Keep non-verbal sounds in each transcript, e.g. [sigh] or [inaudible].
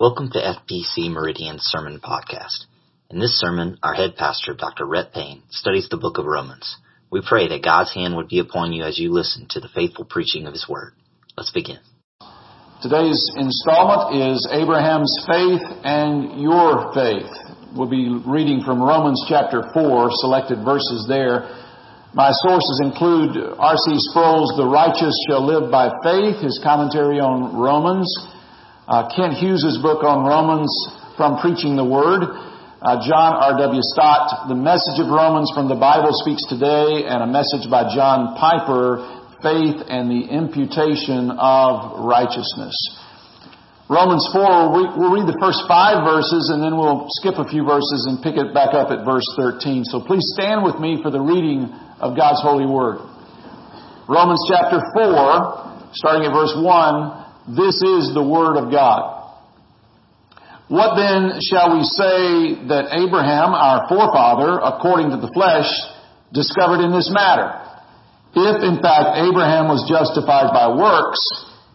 Welcome to FPC Meridian Sermon Podcast. In this sermon, our head pastor, Dr. Rhett Payne, studies the book of Romans. We pray that God's hand would be upon you as you listen to the faithful preaching of His Word. Let's begin. Today's installment is Abraham's faith and your faith. We'll be reading from Romans chapter 4, selected verses there. My sources include R.C. Sproul's The Righteous Shall Live by Faith, his commentary on Romans, uh, Kent Hughes' book on Romans from Preaching the Word. Uh, John R.W. Stott, The Message of Romans from the Bible Speaks Today, and a message by John Piper, Faith and the Imputation of Righteousness. Romans 4, we'll read the first five verses and then we'll skip a few verses and pick it back up at verse 13. So please stand with me for the reading of God's holy word. Romans chapter 4, starting at verse 1, this is the Word of God. What then shall we say that Abraham, our forefather, according to the flesh, discovered in this matter? If in fact Abraham was justified by works,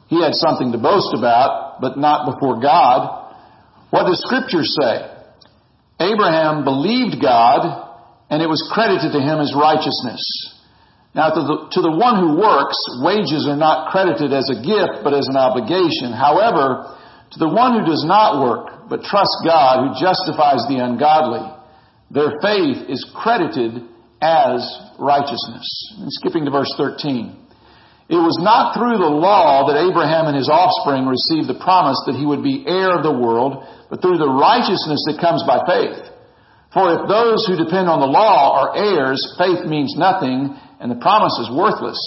he had something to boast about, but not before God. What does scripture say? Abraham believed God, and it was credited to him as righteousness. Now, to the, to the one who works, wages are not credited as a gift, but as an obligation. However, to the one who does not work, but trusts God, who justifies the ungodly, their faith is credited as righteousness. And skipping to verse 13. It was not through the law that Abraham and his offspring received the promise that he would be heir of the world, but through the righteousness that comes by faith. For if those who depend on the law are heirs, faith means nothing, and the promise is worthless,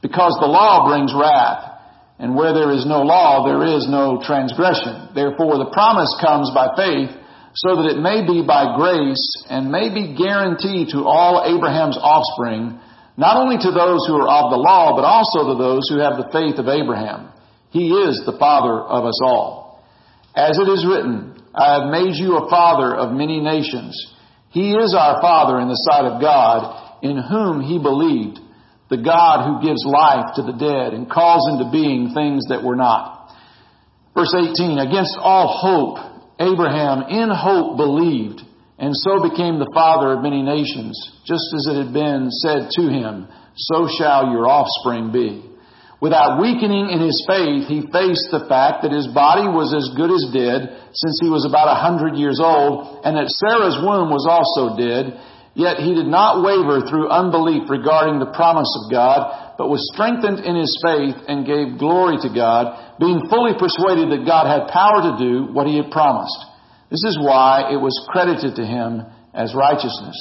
because the law brings wrath. And where there is no law, there is no transgression. Therefore, the promise comes by faith, so that it may be by grace and may be guaranteed to all Abraham's offspring, not only to those who are of the law, but also to those who have the faith of Abraham. He is the father of us all. As it is written, I have made you a father of many nations. He is our father in the sight of God, in whom he believed, the God who gives life to the dead and calls into being things that were not. Verse 18, against all hope, Abraham in hope believed, and so became the father of many nations, just as it had been said to him, so shall your offspring be. Without weakening in his faith, he faced the fact that his body was as good as dead since he was about a hundred years old, and that Sarah's womb was also dead, Yet he did not waver through unbelief regarding the promise of God, but was strengthened in his faith and gave glory to God, being fully persuaded that God had power to do what he had promised. This is why it was credited to him as righteousness.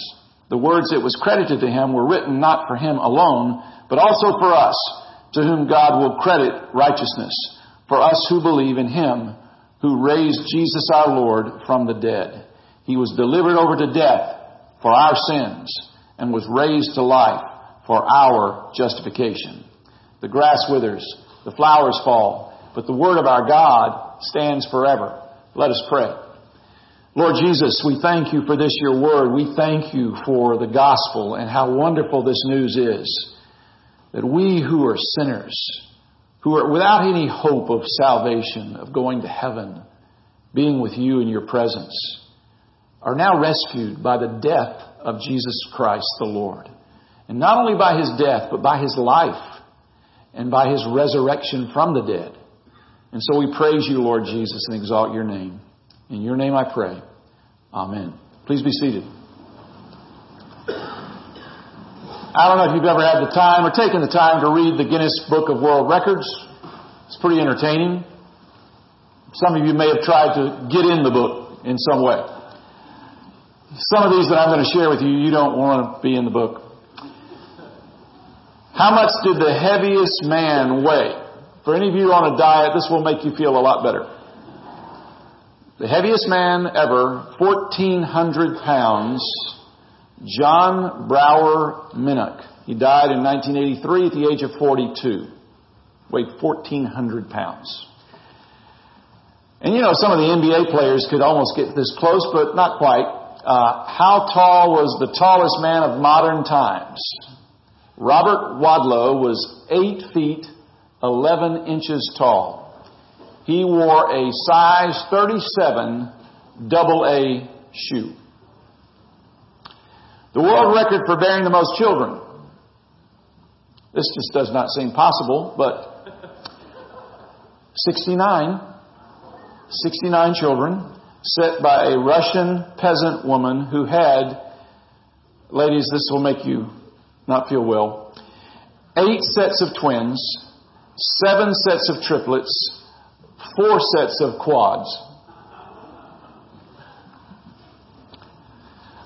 The words it was credited to him were written not for him alone, but also for us, to whom God will credit righteousness, for us who believe in him who raised Jesus our Lord from the dead. He was delivered over to death for our sins and was raised to life for our justification. The grass withers, the flowers fall, but the word of our God stands forever. Let us pray. Lord Jesus, we thank you for this your word. We thank you for the gospel and how wonderful this news is. That we who are sinners, who are without any hope of salvation, of going to heaven, being with you in your presence, are now rescued by the death of Jesus Christ the Lord. And not only by his death, but by his life and by his resurrection from the dead. And so we praise you, Lord Jesus, and exalt your name. In your name I pray. Amen. Please be seated. I don't know if you've ever had the time or taken the time to read the Guinness Book of World Records. It's pretty entertaining. Some of you may have tried to get in the book in some way. Some of these that I'm going to share with you, you don't want to be in the book. How much did the heaviest man weigh? For any of you on a diet, this will make you feel a lot better. The heaviest man ever, 1,400 pounds, Jon Brower Minnoch. He died in 1983 at the age of 42. Weighed 1,400 pounds. And you know, some of the NBA players could almost get this close, but not quite uh, how tall was the tallest man of modern times? Robert Wadlow was 8 feet 11 inches tall. he wore a size 37 double A shoe. The world record for bearing the most children. This just does not seem possible, but 69, 69 children set by a Russian peasant woman who had, ladies, this will make you not feel well, eight sets of twins, seven sets of triplets, four sets of quads.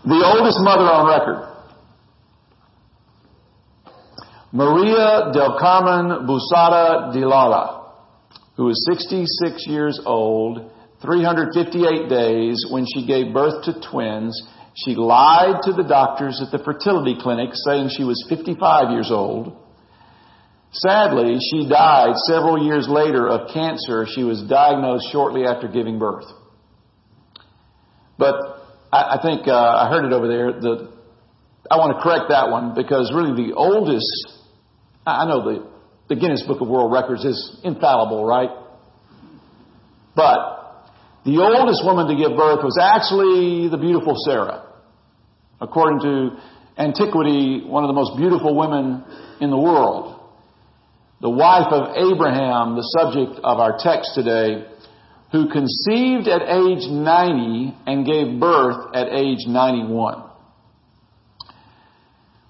The oldest mother on record. Maria del Carmen Bousada de Lara, who was 66 years old, 358 days when she gave birth to twins. She lied to the doctors at the fertility clinic saying she was 55 years old. Sadly, she died several years later of cancer. She was diagnosed shortly after giving birth. But I, I think uh, I heard it over there. The, I want to correct that one because really the oldest, I know the, the Guinness Book of World Records is infallible, right? But the oldest woman to give birth was actually the beautiful Sarah. According to antiquity, one of the most beautiful women in the world. The wife of Abraham, the subject of our text today, who conceived at age 90 and gave birth at age 91.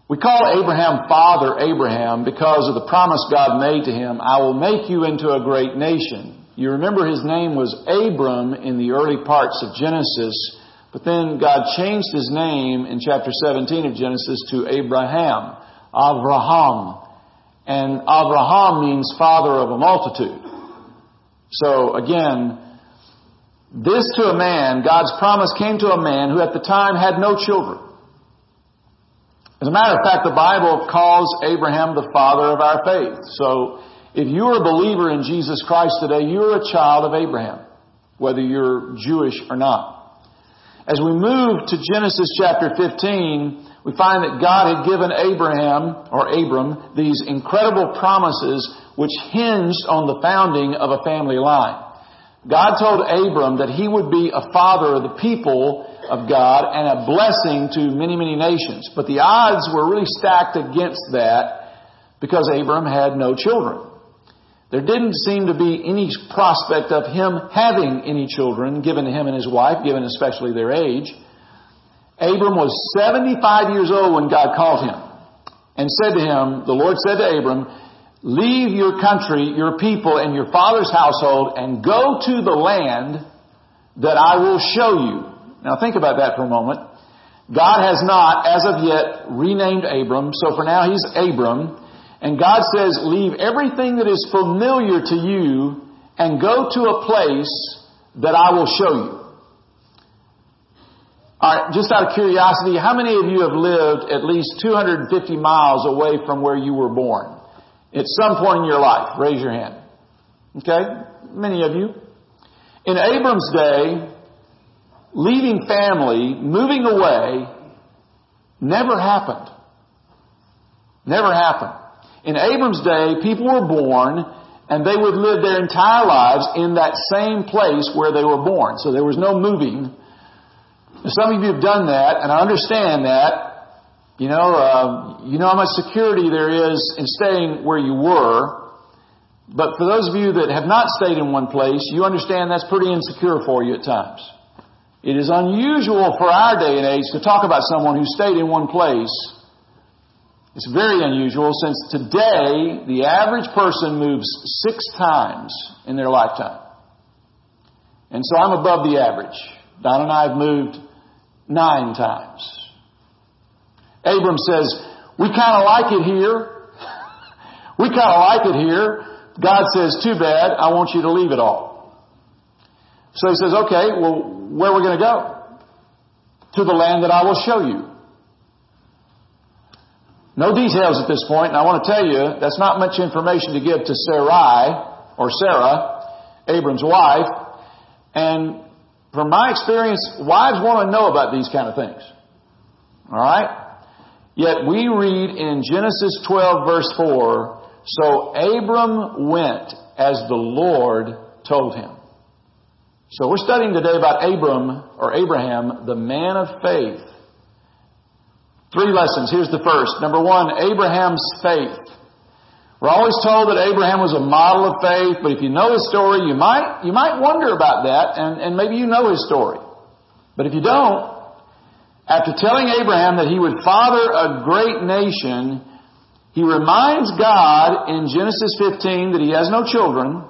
We call Abraham Father Abraham because of the promise God made to him, I will make you into a great nation. You remember his name was Abram in the early parts of Genesis, but then God changed his name in chapter 17 of Genesis to Abraham, Avraham. And Avraham means father of a multitude. So again, this to a man, God's promise came to a man who at the time had no children. As a matter of fact, the Bible calls Abraham the father of our faith. So, if you're a believer in Jesus Christ today, you're a child of Abraham, whether you're Jewish or not. As we move to Genesis chapter 15, we find that God had given Abraham, or Abram, these incredible promises which hinged on the founding of a family line. God told Abram that he would be a father of the people of God and a blessing to many, many nations. But the odds were really stacked against that because Abram had no children. There didn't seem to be any prospect of him having any children given to him and his wife, given especially their age. Abram was 75 years old when God called him and said to him, the Lord said to Abram, Leave your country, your people, and your father's household and go to the land that I will show you. Now think about that for a moment. God has not, as of yet, renamed Abram, so for now he's Abram. And God says, leave everything that is familiar to you and go to a place that I will show you. Alright, just out of curiosity, how many of you have lived at least 250 miles away from where you were born? at some point in your life. Raise your hand. Okay? Many of you. In Abram's day, leaving family, moving away, never happened. Never happened. In Abram's day, people were born and they would live their entire lives in that same place where they were born. So there was no moving. Some of you have done that, and I understand that. You know, uh, you know how much security there is in staying where you were. But for those of you that have not stayed in one place, you understand that's pretty insecure for you at times. It is unusual for our day and age to talk about someone who stayed in one place. It's very unusual since today the average person moves six times in their lifetime. And so I'm above the average. Don and I have moved nine times. Abram says, we kind of like it here. [laughs] we kind of like it here. God says, too bad. I want you to leave it all. So he says, okay, well, where are we going to go? To the land that I will show you. No details at this point, and I want to tell you that's not much information to give to Sarai or Sarah, Abram's wife. And from my experience, wives want to know about these kind of things. All right? Yet we read in Genesis 12 verse 4, So Abram went as the Lord told him. So we're studying today about Abram or Abraham, the man of faith. Three lessons. Here's the first. Number one, Abraham's faith. We're always told that Abraham was a model of faith, but if you know his story, you might, you might wonder about that, and, and maybe you know his story. But if you don't, after telling Abraham that he would father a great nation, he reminds God in Genesis 15 that he has no children,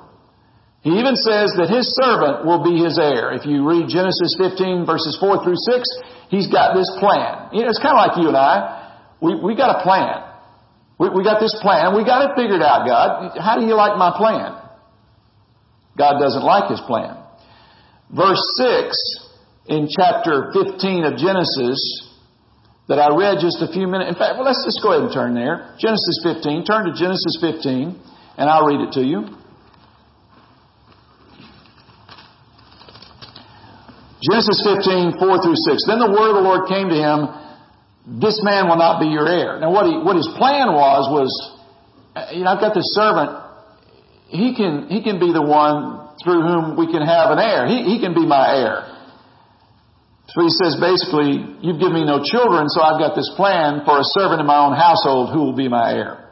he even says that his servant will be his heir. If you read Genesis 15 verses 4 through 6, he's got this plan. You know, it's kind of like you and I. We, we got a plan. We, we got this plan. We got it figured out, God. How do you like my plan? God doesn't like his plan. Verse 6 in chapter 15 of Genesis that I read just a few minutes. In fact, well, let's just go ahead and turn there. Genesis 15. Turn to Genesis 15 and I'll read it to you. Genesis 15, 4 through 6. Then the word of the Lord came to him, this man will not be your heir. Now what he, what his plan was, was, you know, I've got this servant, he can, he can be the one through whom we can have an heir. He, he can be my heir. So he says basically, you've given me no children, so I've got this plan for a servant in my own household who will be my heir.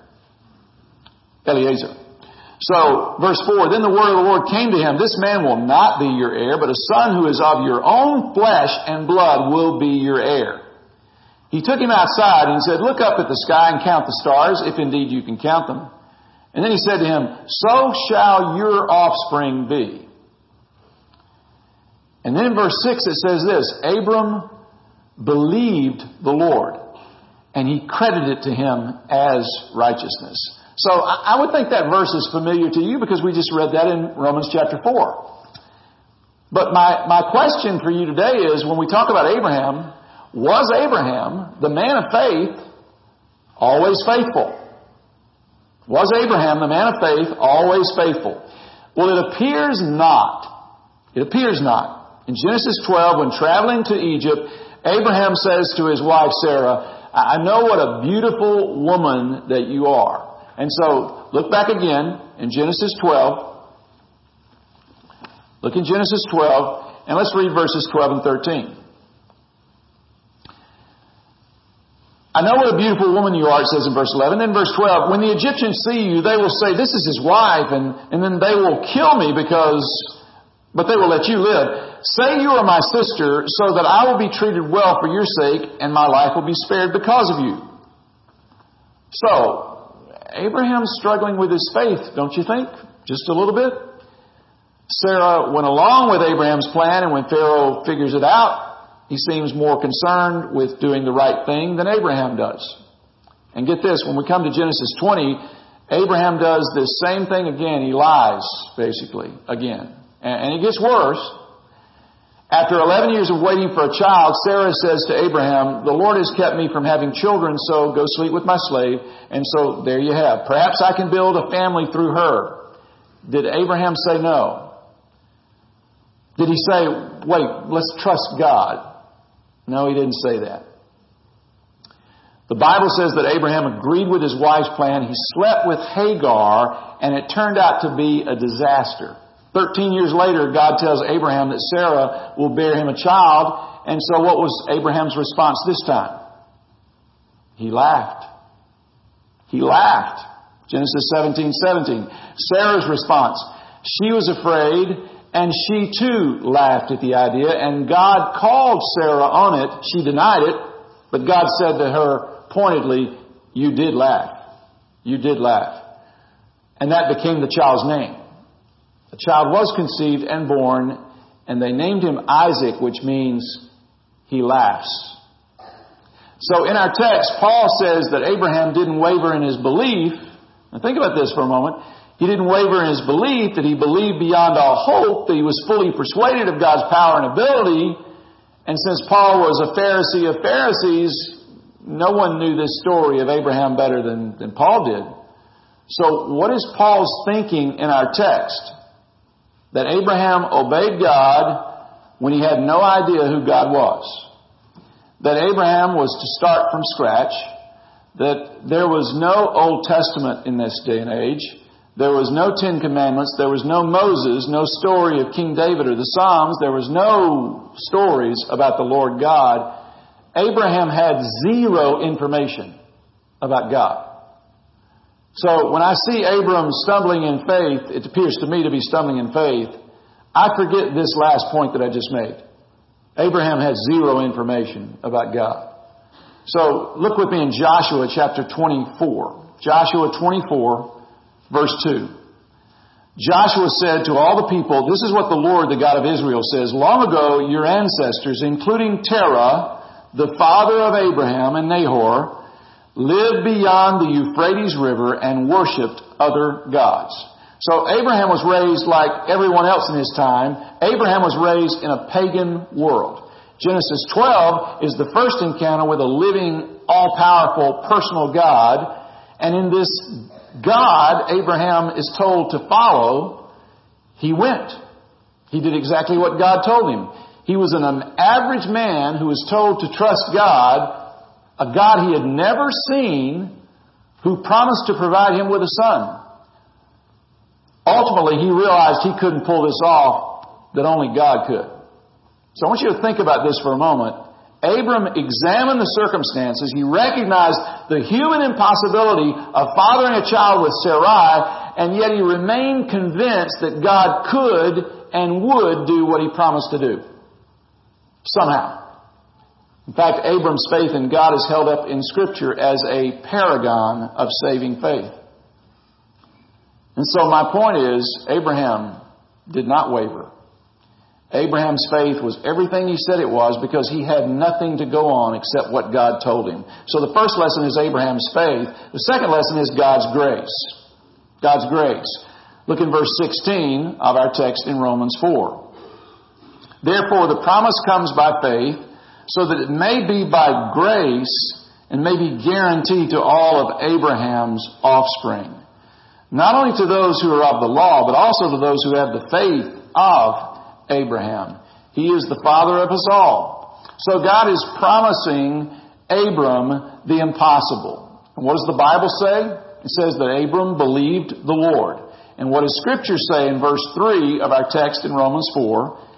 Eliezer. So, verse 4, Then the word of the Lord came to him, This man will not be your heir, but a son who is of your own flesh and blood will be your heir. He took him outside and said, Look up at the sky and count the stars, if indeed you can count them. And then he said to him, So shall your offspring be. And then in verse 6 it says this, Abram believed the Lord, and he credited it to him as righteousness. So I would think that verse is familiar to you because we just read that in Romans chapter 4. But my, my question for you today is when we talk about Abraham, was Abraham, the man of faith, always faithful? Was Abraham, the man of faith, always faithful? Well, it appears not. It appears not. In Genesis 12, when traveling to Egypt, Abraham says to his wife Sarah, I know what a beautiful woman that you are. And so, look back again in Genesis 12. Look in Genesis 12, and let's read verses 12 and 13. I know what a beautiful woman you are, it says in verse 11. Then verse 12, when the Egyptians see you, they will say, this is his wife, and, and then they will kill me because, but they will let you live. Say you are my sister, so that I will be treated well for your sake, and my life will be spared because of you. So, Abraham's struggling with his faith, don't you think? Just a little bit. Sarah went along with Abraham's plan, and when Pharaoh figures it out, he seems more concerned with doing the right thing than Abraham does. And get this, when we come to Genesis 20, Abraham does this same thing again. He lies, basically, again. And, it gets worse. After 11 years of waiting for a child, Sarah says to Abraham, the Lord has kept me from having children, so go sleep with my slave. And so there you have. Perhaps I can build a family through her. Did Abraham say no? Did he say, wait, let's trust God? No, he didn't say that. The Bible says that Abraham agreed with his wife's plan. He slept with Hagar, and it turned out to be a disaster. Thirteen years later, God tells Abraham that Sarah will bear him a child. And so what was Abraham's response this time? He laughed. He laughed. Genesis 17, 17. Sarah's response. She was afraid and she too laughed at the idea and God called Sarah on it. She denied it, but God said to her pointedly, you did laugh. You did laugh. And that became the child's name. A child was conceived and born, and they named him Isaac, which means he laughs. So in our text, Paul says that Abraham didn't waver in his belief. Now think about this for a moment. He didn't waver in his belief that he believed beyond all hope, that he was fully persuaded of God's power and ability. And since Paul was a Pharisee of Pharisees, no one knew this story of Abraham better than, than Paul did. So what is Paul's thinking in our text? That Abraham obeyed God when he had no idea who God was. That Abraham was to start from scratch. That there was no Old Testament in this day and age. There was no Ten Commandments. There was no Moses, no story of King David or the Psalms. There was no stories about the Lord God. Abraham had zero information about God. So when I see Abram stumbling in faith, it appears to me to be stumbling in faith. I forget this last point that I just made. Abraham had zero information about God. So look with me in Joshua chapter 24. Joshua 24, verse 2. Joshua said to all the people, this is what the Lord, the God of Israel says, long ago your ancestors, including Terah, the father of Abraham and Nahor, lived beyond the Euphrates River and worshiped other gods. So Abraham was raised like everyone else in his time. Abraham was raised in a pagan world. Genesis 12 is the first encounter with a living, all-powerful, personal God. And in this God, Abraham is told to follow. He went. He did exactly what God told him. He was an average man who was told to trust God a God he had never seen who promised to provide him with a son. Ultimately, he realized he couldn't pull this off, that only God could. So I want you to think about this for a moment. Abram examined the circumstances. He recognized the human impossibility of fathering a child with Sarai, and yet he remained convinced that God could and would do what he promised to do. Somehow. In fact, Abram's faith in God is held up in Scripture as a paragon of saving faith. And so my point is, Abraham did not waver. Abraham's faith was everything he said it was because he had nothing to go on except what God told him. So the first lesson is Abraham's faith. The second lesson is God's grace. God's grace. Look in verse 16 of our text in Romans 4. Therefore the promise comes by faith so that it may be by grace and may be guaranteed to all of Abraham's offspring. Not only to those who are of the law, but also to those who have the faith of Abraham. He is the father of us all. So God is promising Abram the impossible. And what does the Bible say? It says that Abram believed the Lord. And what does Scripture say in verse 3 of our text in Romans 4?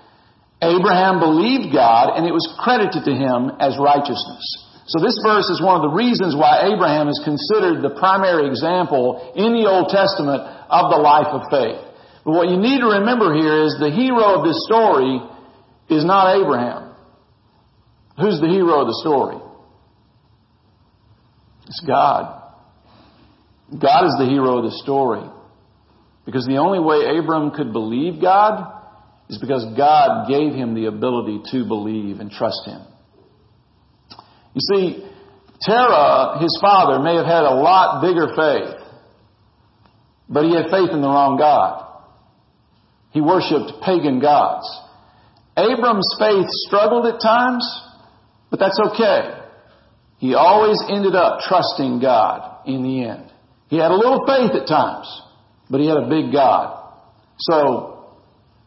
Abraham believed God and it was credited to him as righteousness. So this verse is one of the reasons why Abraham is considered the primary example in the Old Testament of the life of faith. But what you need to remember here is the hero of this story is not Abraham. Who's the hero of the story? It's God. God is the hero of the story. Because the only way Abram could believe God is because God gave him the ability to believe and trust him. You see, Terah, his father, may have had a lot bigger faith, but he had faith in the wrong God. He worshiped pagan gods. Abram's faith struggled at times, but that's okay. He always ended up trusting God in the end. He had a little faith at times, but he had a big God. So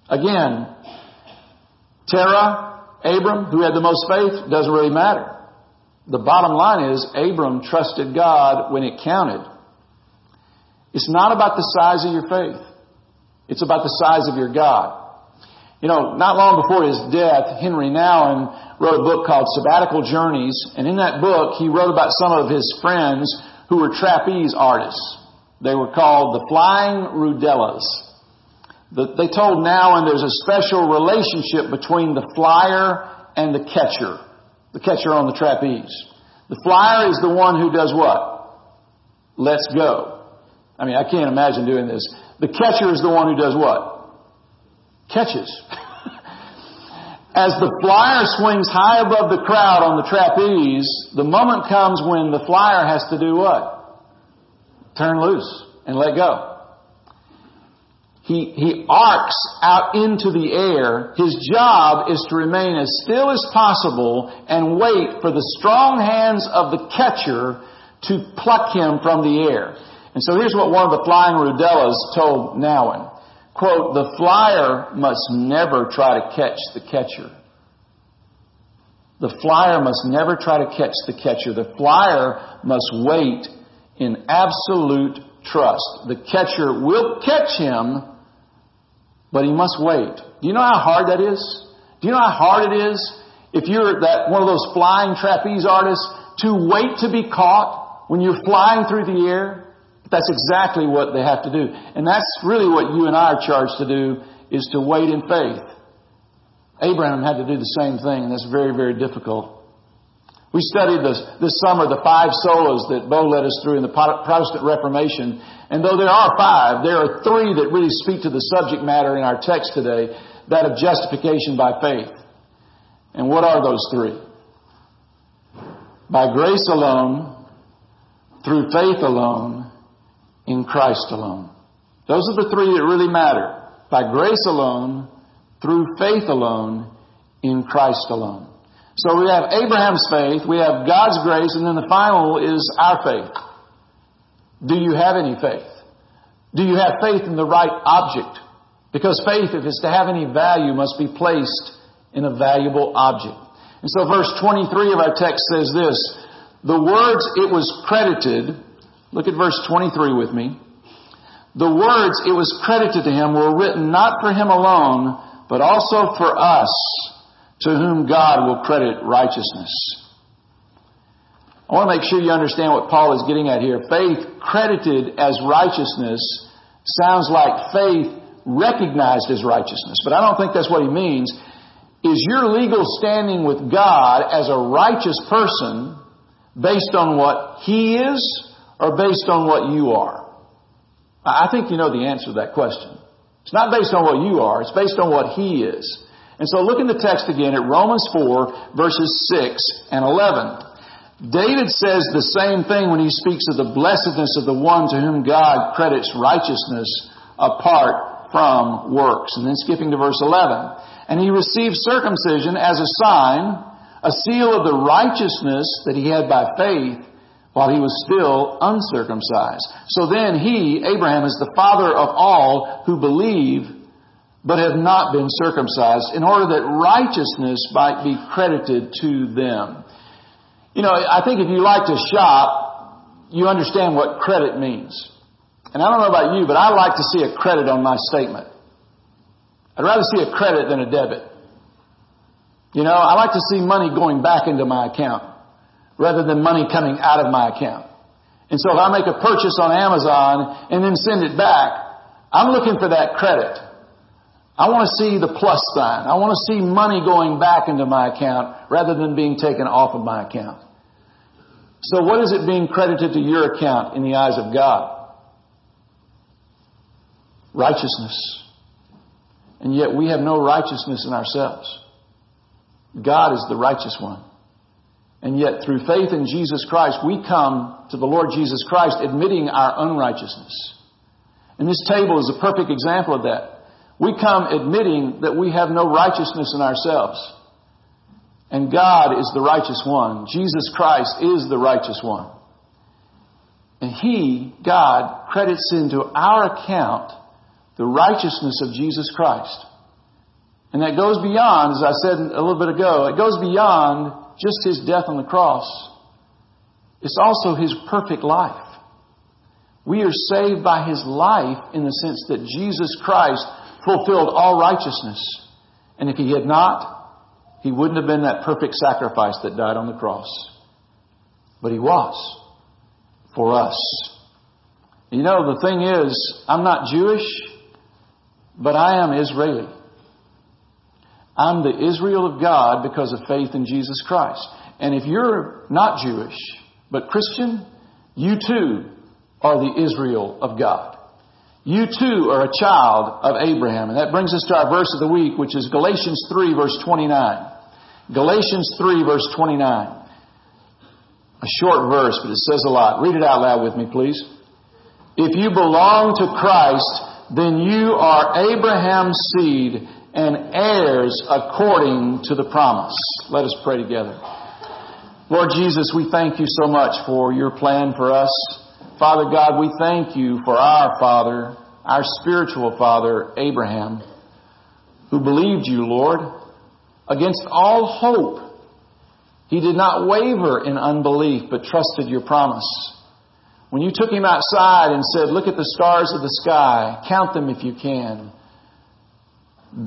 Again, Terah, Abram, who had the most faith, doesn't really matter. The bottom line is Abram trusted God when it counted. It's not about the size of your faith. It's about the size of your God. You know, not long before his death, Henri Nouwen wrote a book called Sabbatical Journeys, and in that book he wrote about some of his friends who were trapeze artists. They were called the Flying Rodleighs. They told now, and there's a special relationship between the flyer and the catcher, the catcher on the trapeze. The flyer is the one who does what? Let's go. I mean, I can't imagine doing this. The catcher is the one who does what? Catches. [laughs] As the flyer swings high above the crowd on the trapeze, the moment comes when the flyer has to do what? Turn loose and let go he, he arcs out into the air. His job is to remain as still as possible and wait for the strong hands of the catcher to pluck him from the air. And so here's what one of the flying Rodleighs told Nouwen. Quote, the flyer must never try to catch the catcher. The flyer must never try to catch the catcher. The flyer must wait in absolute trust. The catcher will catch him, but he must wait. Do you know how hard that is? Do you know how hard it is if you're that one of those flying trapeze artists to wait to be caught when you're flying through the air? That's exactly what they have to do. And that's really what you and I are charged to do is to wait in faith. Abraham had to do the same thing, and that's very, very difficult. We studied this, this summer the five solas that Bo led us through in the Protestant Reformation. And though there are five, there are three that really speak to the subject matter in our text today, that of justification by faith. And what are those three? By grace alone, through faith alone, in Christ alone. Those are the three that really matter. By grace alone, through faith alone, in Christ alone. So we have Abraham's faith, we have God's grace, and then the final is our faith. Do you have any faith? Do you have faith in the right object? Because faith, if it's to have any value, must be placed in a valuable object. And so verse 23 of our text says this, the words it was credited, look at verse 23 with me. The words it was credited to him were written not for him alone, but also for us to whom God will credit righteousness. I want to make sure you understand what Paul is getting at here. Faith credited as righteousness sounds like faith recognized as righteousness, but I don't think that's what he means. Is your legal standing with God as a righteous person based on what he is or based on what you are? I think you know the answer to that question. It's not based on what you are, it's based on what he is. And so look in the text again at Romans 4 verses 6 and 11. David says the same thing when he speaks of the blessedness of the one to whom God credits righteousness apart from works. And then skipping to verse 11. And he received circumcision as a sign, a seal of the righteousness that he had by faith while he was still uncircumcised. So then he, Abraham, is the father of all who believe but have not been circumcised, in order that righteousness might be credited to them. You know, I think if you like to shop, you understand what credit means. And I don't know about you, but I like to see a credit on my statement. I'd rather see a credit than a debit. You know, I like to see money going back into my account rather than money coming out of my account. And so if I make a purchase on Amazon and then send it back, I'm looking for that credit. I want to see the plus sign. I want to see money going back into my account rather than being taken off of my account. So what is it being credited to your account in the eyes of God? Righteousness. And yet we have no righteousness in ourselves. God is the righteous one. And yet through faith in Jesus Christ, we come to the Lord Jesus Christ admitting our unrighteousness. And this table is a perfect example of that. We come admitting that we have no righteousness in ourselves. And God is the righteous one. Jesus Christ is the righteous one. And He, God, credits into our account the righteousness of Jesus Christ. And that goes beyond, as I said a little bit ago, it goes beyond just His death on the cross. It's also His perfect life. We are saved by His life in the sense that Jesus Christ fulfilled all righteousness. And if he had not, he wouldn't have been that perfect sacrifice that died on the cross. But he was for us. You know, the thing is, I'm not Jewish, but I am Israeli. I'm the Israel of God because of faith in Jesus Christ. And if you're not Jewish, but Christian, you too are the Israel of God. You too are a child of Abraham. And that brings us to our verse of the week, which is Galatians 3 verse 29. Galatians 3 verse 29. A short verse, but it says a lot. Read it out loud with me, please. If you belong to Christ, then you are Abraham's seed and heirs according to the promise. Let us pray together. Lord Jesus, we thank you so much for your plan for us. Father God, we thank you for our father, our spiritual father, Abraham, who believed you, Lord, against all hope. He did not waver in unbelief, but trusted your promise. When you took him outside and said, look at the stars of the sky, count them if you can,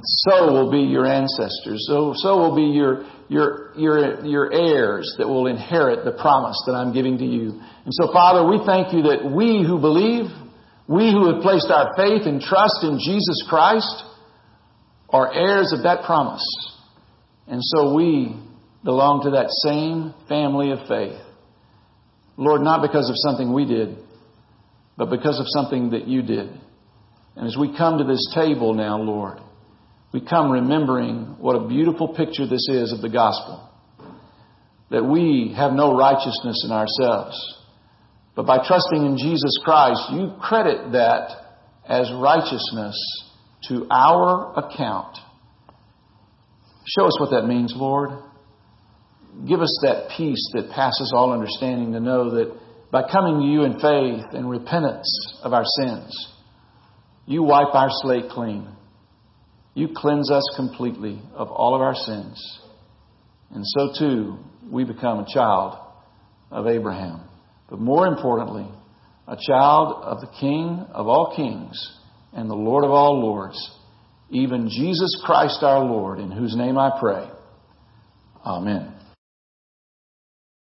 so will be your ancestors. So, so will be your, your, your, your heirs that will inherit the promise that I'm giving to you. And so, Father, we thank you that we who believe, we who have placed our faith and trust in Jesus Christ, are heirs of that promise. And so we belong to that same family of faith. Lord, not because of something we did, but because of something that you did. And as we come to this table now, Lord, we come remembering what a beautiful picture this is of the gospel. That we have no righteousness in ourselves. But by trusting in Jesus Christ, you credit that as righteousness to our account. Show us what that means, Lord. Give us that peace that passes all understanding to know that by coming to you in faith and repentance of our sins, you wipe our slate clean. You cleanse us completely of all of our sins. And so too, we become a child of Abraham. But more importantly, a child of the King of all kings and the Lord of all lords, even Jesus Christ our Lord, in whose name I pray. Amen.